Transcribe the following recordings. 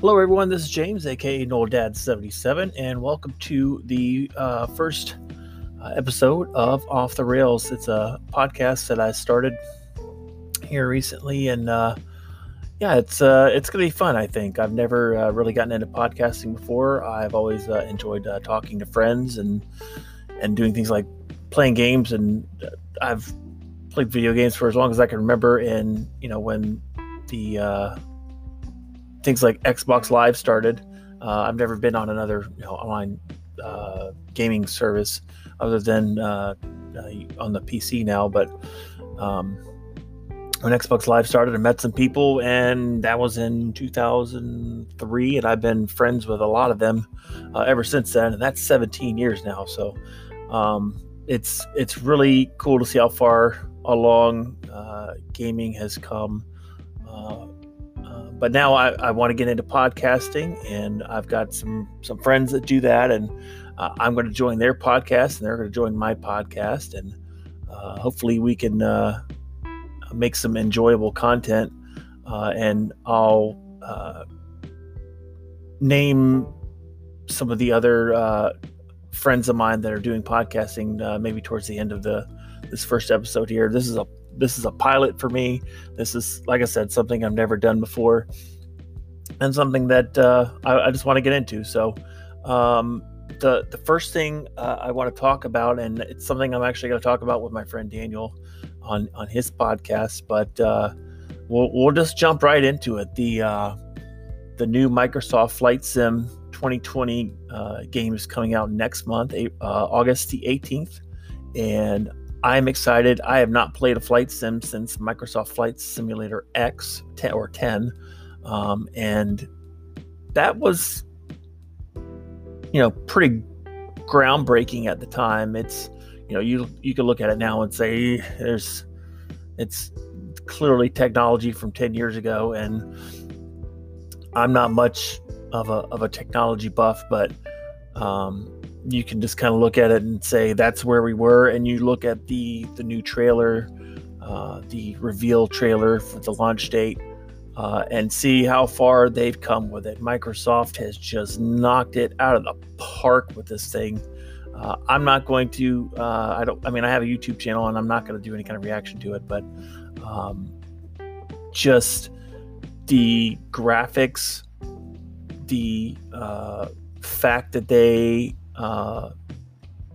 Hello, everyone. This is James, aka Noel Dad 77, and welcome to the uh, first uh, episode of Off the Rails. It's a podcast that I started here recently, and uh, yeah, it's uh, it's gonna be fun. I think I've never uh, really gotten into podcasting before. I've always uh, enjoyed talking to friends and and doing things like playing games, and I've played video games for as long as I can remember. And you know when the things like Xbox Live started. Uh, I've never been on another you know, online uh, gaming service other than uh, uh on the PC now. But um, when Xbox Live started, I met some people, and that was in 2003, and I've been friends with a lot of them uh, ever since then, and that's 17 years now. So um, it's it's really cool to see how far along uh, gaming has come but now I, I want to get into podcasting, and I've got some some friends that do that, and uh, I'm going to join their podcast, and they're going to join my podcast, and uh, hopefully we can uh, make some enjoyable content. Uh, and I'll uh, name some of the other uh, friends of mine that are doing podcasting maybe towards the end of the this first episode here. This is a this is a pilot for me. This is, like I said, something I've never done before, and something that uh, I, I, just want to get into. So, um, the the first thing uh, I want to talk about, and it's something I'm actually going to talk about with my friend Daniel on on his podcast, but uh, we'll we'll just jump right into it. The uh, the new Microsoft Flight Sim 2020 uh, game is coming out next month, uh, August the 18th, and I'm excited. I have not played a flight sim since Microsoft Flight Simulator X 10 or 10. Um, and that was, you know, pretty groundbreaking at the time. It's, you know, you you can look at it now and say there's, it's clearly technology from 10 years ago, and I'm not much of a of a technology buff, but um, you can just kind of look at it and say that's where we were. And you look at the the new trailer, uh, the reveal trailer for the launch date, uh, and see how far they've come with it. Microsoft has just knocked it out of the park with this thing. Uh, I'm not going to. Uh, I don't. I mean, I have a YouTube channel, and I'm not going to do any kind of reaction to it. But um, just the graphics, the uh, fact that they uh,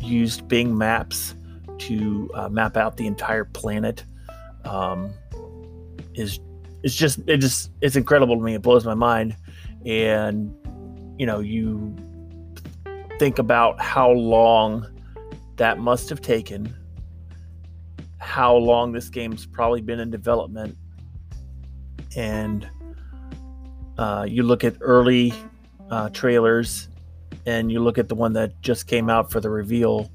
used Bing Maps to uh, map out the entire planet um, is it's just it just it's incredible to me. It blows my mind, and you know you think about how long that must have taken, how long this game's probably been in development, and uh, you look at early uh, trailers and you look at the one that just came out for the reveal,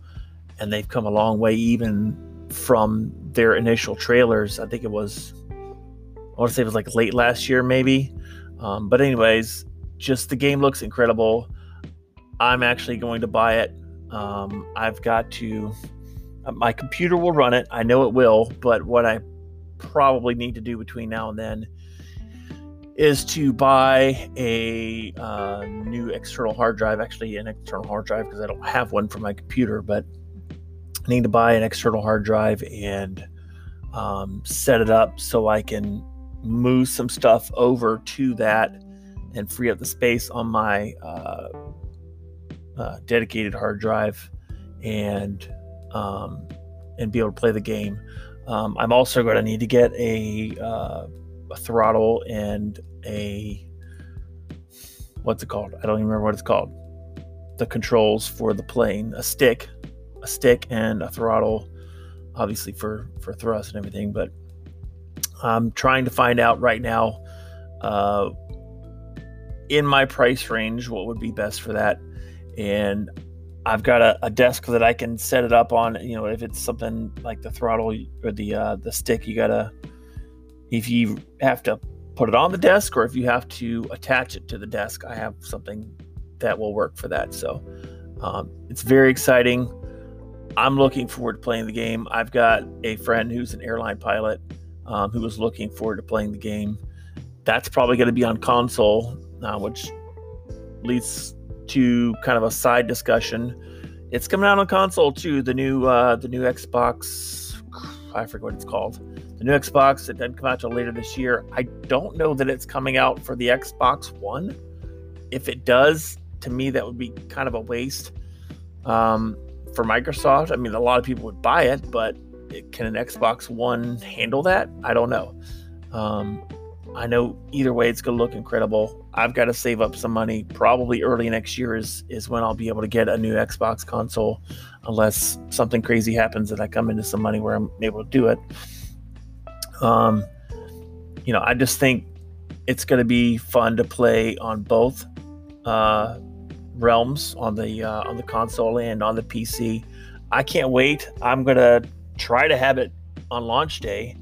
and they've come a long way even from their initial trailers. I think it was, I want to say it was like late last year, maybe. Um, but, anyways, just the game looks incredible. I'm actually going to buy it. Um, I've got to, my computer will run it. I know it will, but what I probably need to do between now and then is to buy a uh, new external hard drive, actually, an external hard drive because I don't have one for my computer, but I need to buy an external hard drive and um, set it up so I can move some stuff over to that and free up the space on my uh, uh, dedicated hard drive and um, and be able to play the game. Um, I'm also going to need to get a uh, a throttle and a what's it called? I don't even remember what it's called. The controls for the plane, a stick, a stick and a throttle, obviously for for thrust and everything. But I'm trying to find out right now, uh, in my price range, what would be best for that. And I've got a, a, desk that I can set it up on. You know, if it's something like the throttle or the uh, the stick, you gotta if you have to put it on the desk or if you have to attach it to the desk, I have something that will work for that. So um, it's very exciting. I'm looking forward to playing the game. I've got a friend who's an airline pilot um, who was looking forward to playing the game. That's probably going to be on console uh, which leads to kind of a side discussion. It's coming out on console too. The new uh, the new Xbox, I forget what it's called. The new Xbox. It doesn't come out till later this year. I don't know that it's coming out for the Xbox One. If it does, to me that would be kind of a waste um, for Microsoft. I mean, a lot of people would buy it, but can an Xbox One handle that? I don't know. Um, I know either way it's going to look incredible. I've got to save up some money. Probably early next year is is when I'll be able to get a new Xbox console, unless something crazy happens and I come into some money where I'm able to do it. Um, you know, I just think it's going to be fun to play on both uh, realms on the uh, on the console and on the PC. I can't wait. I'm gonna try to have it on launch day,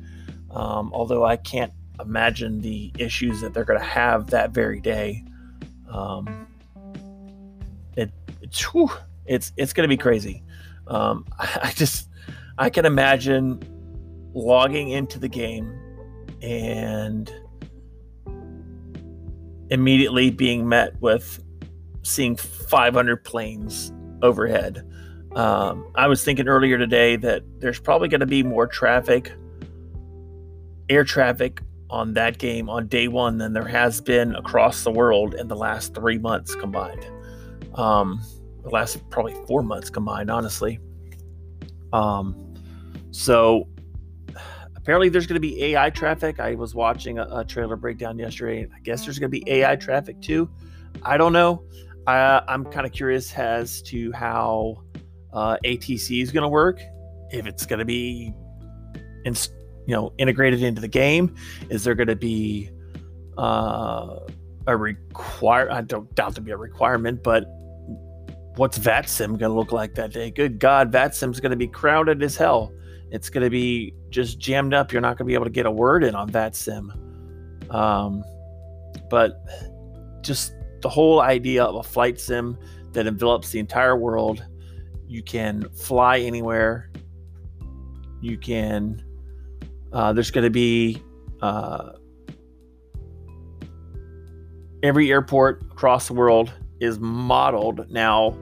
um, although I can't imagine the issues that they're going to have that very day. Um, it, it's whew, it's it's going to be crazy. Um, I, I just I can imagine logging into the game and immediately being met with seeing 500 planes overhead. Um, I was thinking earlier today that there's probably going to be more traffic, air traffic on that game on day one than there has been across the world in the last three months combined. Um, the last probably four months combined, honestly. Um, so apparently there's going to be AI traffic. I was watching a, a trailer breakdown yesterday. I guess there's going to be AI traffic too. I don't know. I'm kind of curious as to how uh, ATC is going to work. If it's going to be, in, you know, integrated into the game, is there going to be uh, a require? I don't doubt to be a requirement, but what's VATSIM going to look like that day? Good God, VATSIM's going to be crowded as hell. It's going to be just jammed up. You're not going to be able to get a word in on VATSIM. Um, but just the whole idea of a flight sim that envelops the entire world you can fly anywhere. You can. Uh, there's going to be uh, every airport across the world is modeled. Now,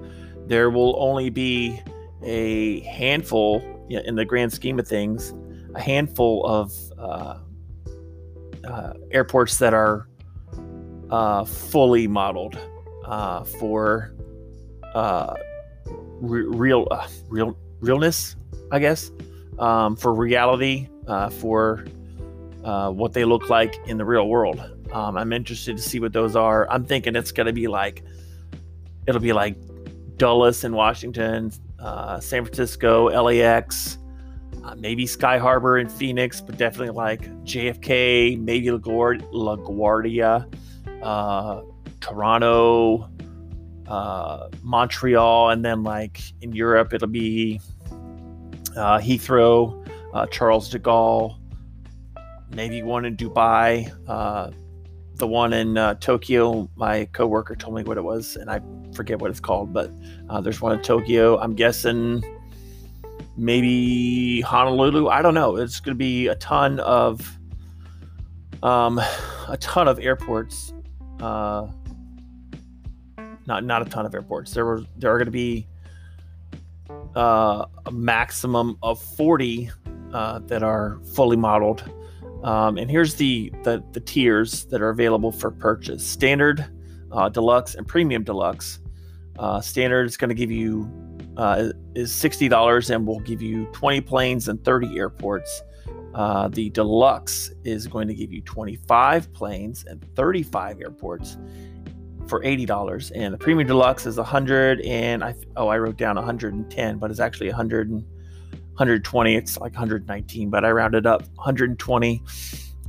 there will only be a handful, in the grand scheme of things, a handful of uh, uh, airports that are uh, fully modeled uh, for uh, re- real, uh, real, realness, I guess, um, for reality, for what they look like in the real world. Um, I'm interested to see what those are. I'm thinking it's going to be like, it'll be like Dulles in Washington, uh, San Francisco, LAX, uh, maybe Sky Harbor in Phoenix, but definitely like JFK, maybe LaGuardia, uh, Toronto, uh, Montreal, and then like in Europe, it'll be uh, Heathrow, Charles de Gaulle, maybe one in Dubai. The one in uh, Tokyo, my coworker told me what it was, and I forget what it's called, but uh, there's one in Tokyo. I'm guessing maybe Honolulu. I don't know. It's going to be a ton of um, a ton of airports uh, not not a ton of airports. There were there are going to be uh, a maximum of 40 uh, that are fully modeled. Um, and here's the, the, the tiers that are available for purchase: standard, uh, deluxe, and premium deluxe. Uh, standard is going to give you uh, is sixty dollars and will give you 20 planes and 30 airports. Uh, the deluxe is going to give you 25 planes and 35 airports for $80 and the premium deluxe is a 100 and I oh I wrote down 110 but it's actually a 100 and 120 it's like 119 but I rounded up 120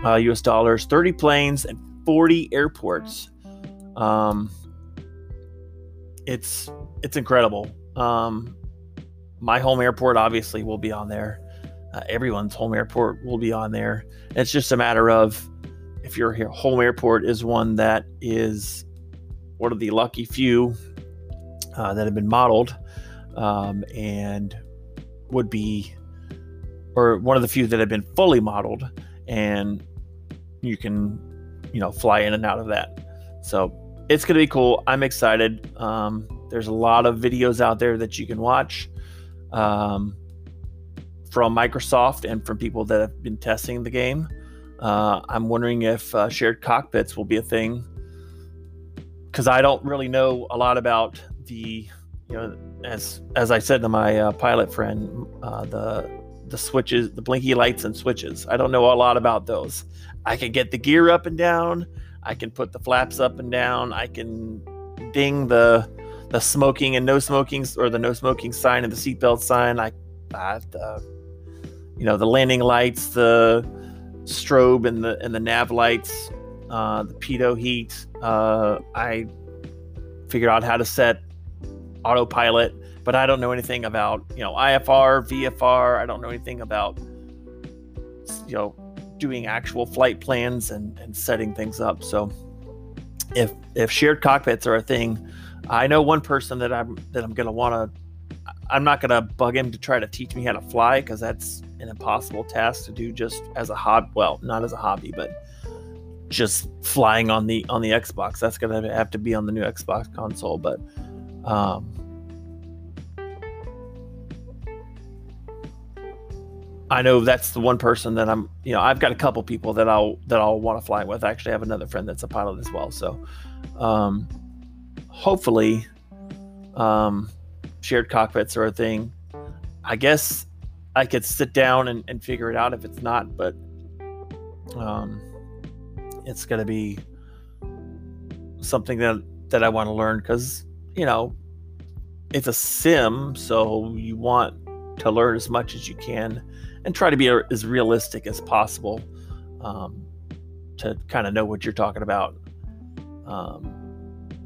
uh, US dollars 30 planes and 40 airports. Um, it's it's incredible. Um, my home airport obviously will be on there. Uh, everyone's home airport will be on there. It's just a matter of if your home airport is one that is one of the lucky few uh, that have been modeled um, and would be, or one of the few that have been fully modeled, and you can, you know, fly in and out of that. So it's going to be cool. I'm excited. Um, there's a lot of videos out there that you can watch um, from Microsoft and from people that have been testing the game. Uh, I'm wondering if uh, shared cockpits will be a thing because I don't really know a lot about the, you know, as as I said to my uh, pilot friend, uh, the the switches, the blinky lights and switches. I don't know a lot about those. I can get the gear up and down. I can put the flaps up and down. I can ding the the smoking and no smoking or the no smoking sign and the seatbelt sign. I, I the you know the landing lights, the strobe and the and the nav lights, uh, the pitot heat. Uh, I figured out how to set autopilot, but I don't know anything about you know IFR, VFR. I don't know anything about you know doing actual flight plans and, and setting things up. So if if shared cockpits are a thing, I know one person that I'm that I'm gonna want to. I'm not gonna bug him to try to teach me how to fly because that's an impossible task to do just as a hobby. Well, not as a hobby, but just flying on the on the Xbox. That's gonna have to be on the new Xbox console. But um, I know that's the one person that I'm. You know, I've got a couple people that I'll that I'll want to fly with. I actually have another friend that's a pilot as well. So, um, hopefully, um, shared cockpits are a thing. I guess I could sit down and, and figure it out if it's not, but um, it's to be something that that I want to learn because you know it's a sim, so you want to learn as much as you can and try to be as realistic as possible um, to kind of know what you're talking about. Um,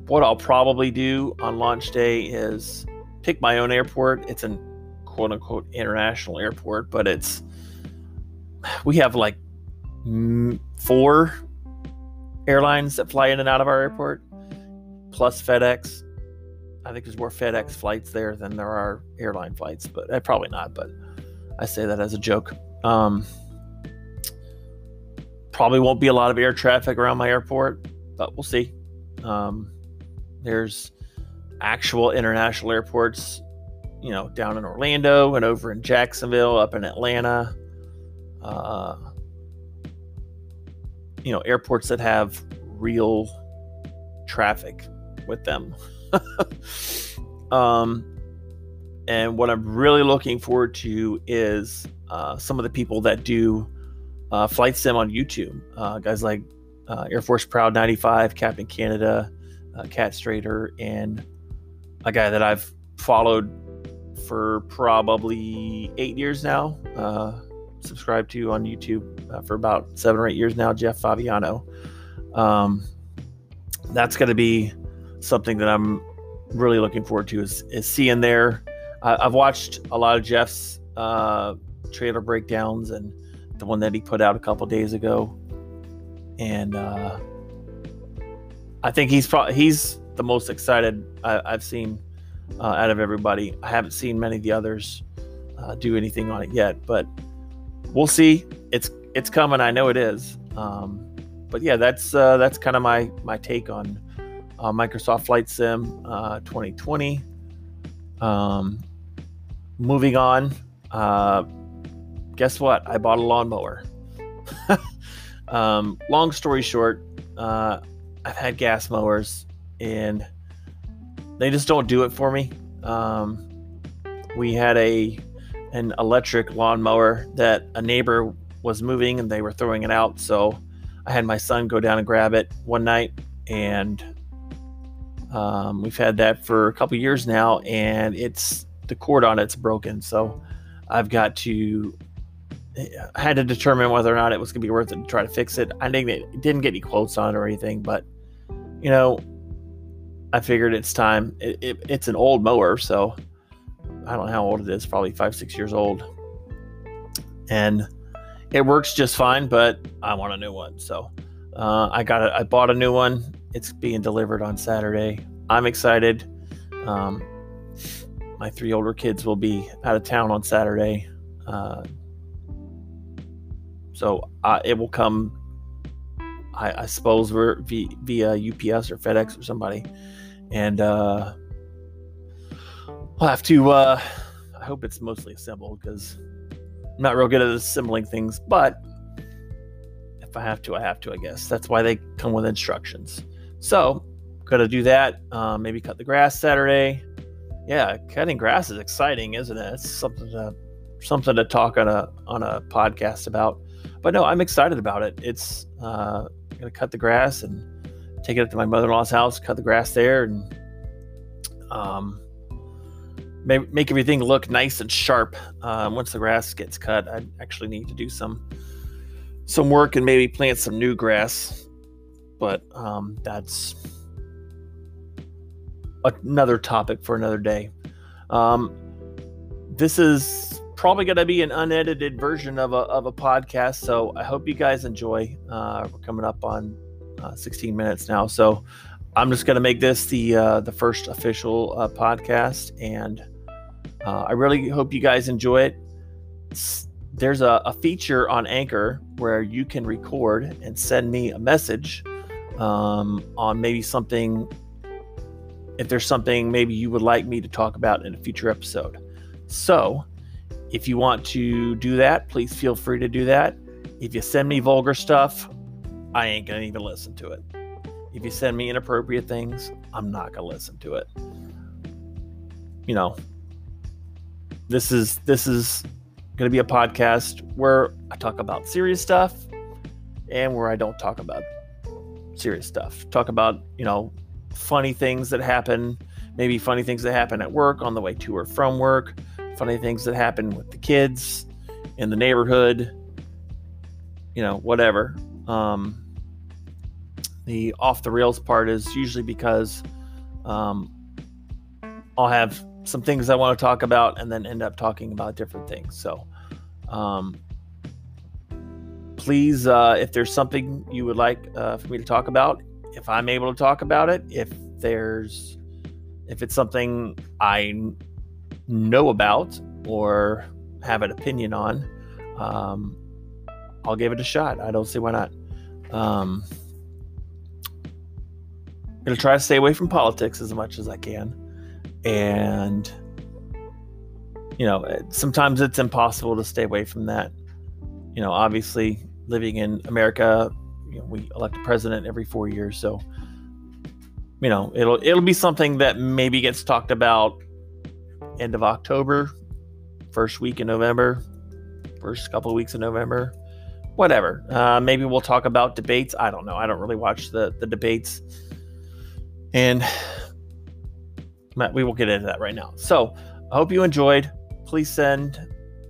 what I'll probably do on launch day is pick my own airport. It's an quote unquote international airport, but it's we have like four airlines that fly in and out of our airport, plus FedEx. I think there's more FedEx flights there than there are airline flights, but uh, probably not. But I say that as a joke. Um, probably won't be a lot of air traffic around my airport, but we'll see. Um, there's actual international airports, you know, down in Orlando and over in Jacksonville, up in Atlanta. Uh, you know, airports that have real traffic with them. um, and what I'm really looking forward to is uh, some of the people that do uh, flight sim on YouTube. Uh, guys like uh, Air Force Proud 95, Captain Canada, uh, Cat Strader, and a guy that I've followed for probably eight years now. Uh, subscribed to on YouTube for about seven or eight years now, Jeff Favignano. Um, that's going to be something that I'm really looking forward to is, is seeing their I've watched a lot of Jeff's uh, trailer breakdowns and the one that he put out a couple days ago, and uh, I think he's probably he's the most excited I, have seen uh, out of everybody. I haven't seen many of the others uh, do anything on it yet, but we'll see. It's it's coming. I know it is. Um, but yeah, that's uh, that's kind of my my take on uh, Microsoft Flight Sim 2020. Um, moving on. Uh, guess what? I bought a lawnmower. um, long story short, uh, I've had gas mowers and they just don't do it for me. Um, we had a an electric lawnmower that a neighbor was moving and they were throwing it out. So I had my son go down and grab it one night and um, we've had that for a couple years now and it's the cord on it's broken. So I've got to I had to determine whether or not it was going to be worth it to try to fix it. I didn't didn't get any quotes on it or anything, but you know, I figured it's time. It, it, it's an old mower, so I don't know how old it is. Probably five six years old, and it works just fine. But I want a new one, so uh, I got it. I bought a new one. It's being delivered on Saturday. I'm excited. Um, my three older kids will be out of town on Saturday. Uh, so uh, it will come I, I suppose via, via UPS or FedEx or somebody, and uh, I'll have to. Uh, I hope it's mostly assembled because I'm not real good at assembling things, but if I have to, I have to. I guess that's why they come with instructions. So, gotta do that. Uh, maybe cut the grass Saturday. Yeah, cutting grass is exciting, isn't it? It's something to something to talk on a on a podcast about. But no, I'm excited about it. It's uh, gonna cut the grass and take it up to my mother-in-law's house, cut the grass there, and um, make, make everything look nice and sharp. Uh, once the grass gets cut, I actually need to do some some work and maybe plant some new grass. But um, that's another topic for another day. Um, this is probably going to be an unedited version of a, of a podcast. So I hope you guys enjoy. Uh, we're coming up on uh, 16 minutes now. So I'm just going to make this the uh, the first official uh, podcast, and uh, I really hope you guys enjoy it. It's, there's a, a, feature on Anchor where you can record and send me a message um, on maybe something. If there's something maybe you would like me to talk about in a future episode. So if you want to do that, please feel free to do that. If you send me vulgar stuff, I ain't going to even listen to it. If you send me inappropriate things, I'm not going to listen to it. You know, this is this is going to be a podcast where I talk about serious stuff and where I don't talk about serious stuff. Talk about, you know, funny things that happen, maybe funny things that happen at work on the way to or from work, funny things that happen with the kids in the neighborhood, you know, whatever. Um, the off the rails part is usually because um, I'll have some things I want to talk about and then end up talking about different things. So, um, please, uh, if there's something you would like uh, for me to talk about, if I'm able to talk about it, if there's, if it's something I know about or have an opinion on, um, I'll give it a shot. I don't see why not. Um, I'm gonna try to stay away from politics as much as I can, and you know, sometimes it's impossible to stay away from that. You know, obviously, living in America, you know, we elect a president every four years, so you know, it'll it'll be something that maybe gets talked about end of October, first week in November, first couple of weeks in November, whatever. Uh, maybe we'll talk about debates. I don't know. I don't really watch the the debates, and we will get into that right now. So I hope you enjoyed. Please send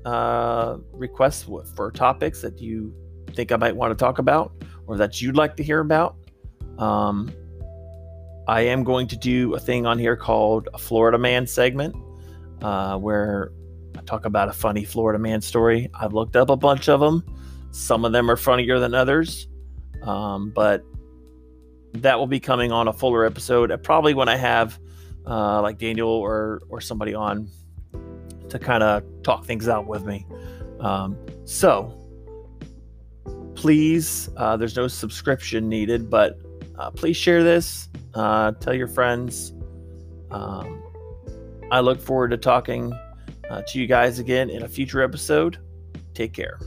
uh, requests for topics that you think I might want to talk about or that you'd like to hear about. Um, I am going to do a thing on here called a Florida Man segment uh, where I talk about a funny Florida man story. I've looked up a bunch of them. Some of them are funnier than others, um, but that will be coming on a fuller episode. Uh, probably when I have uh, like Daniel or or somebody on to kind of talk things out with me. Um, so please, uh, there's no subscription needed, but uh, please share this. Uh, tell your friends. Um, I look forward to talking uh, to you guys again in a future episode. Take care.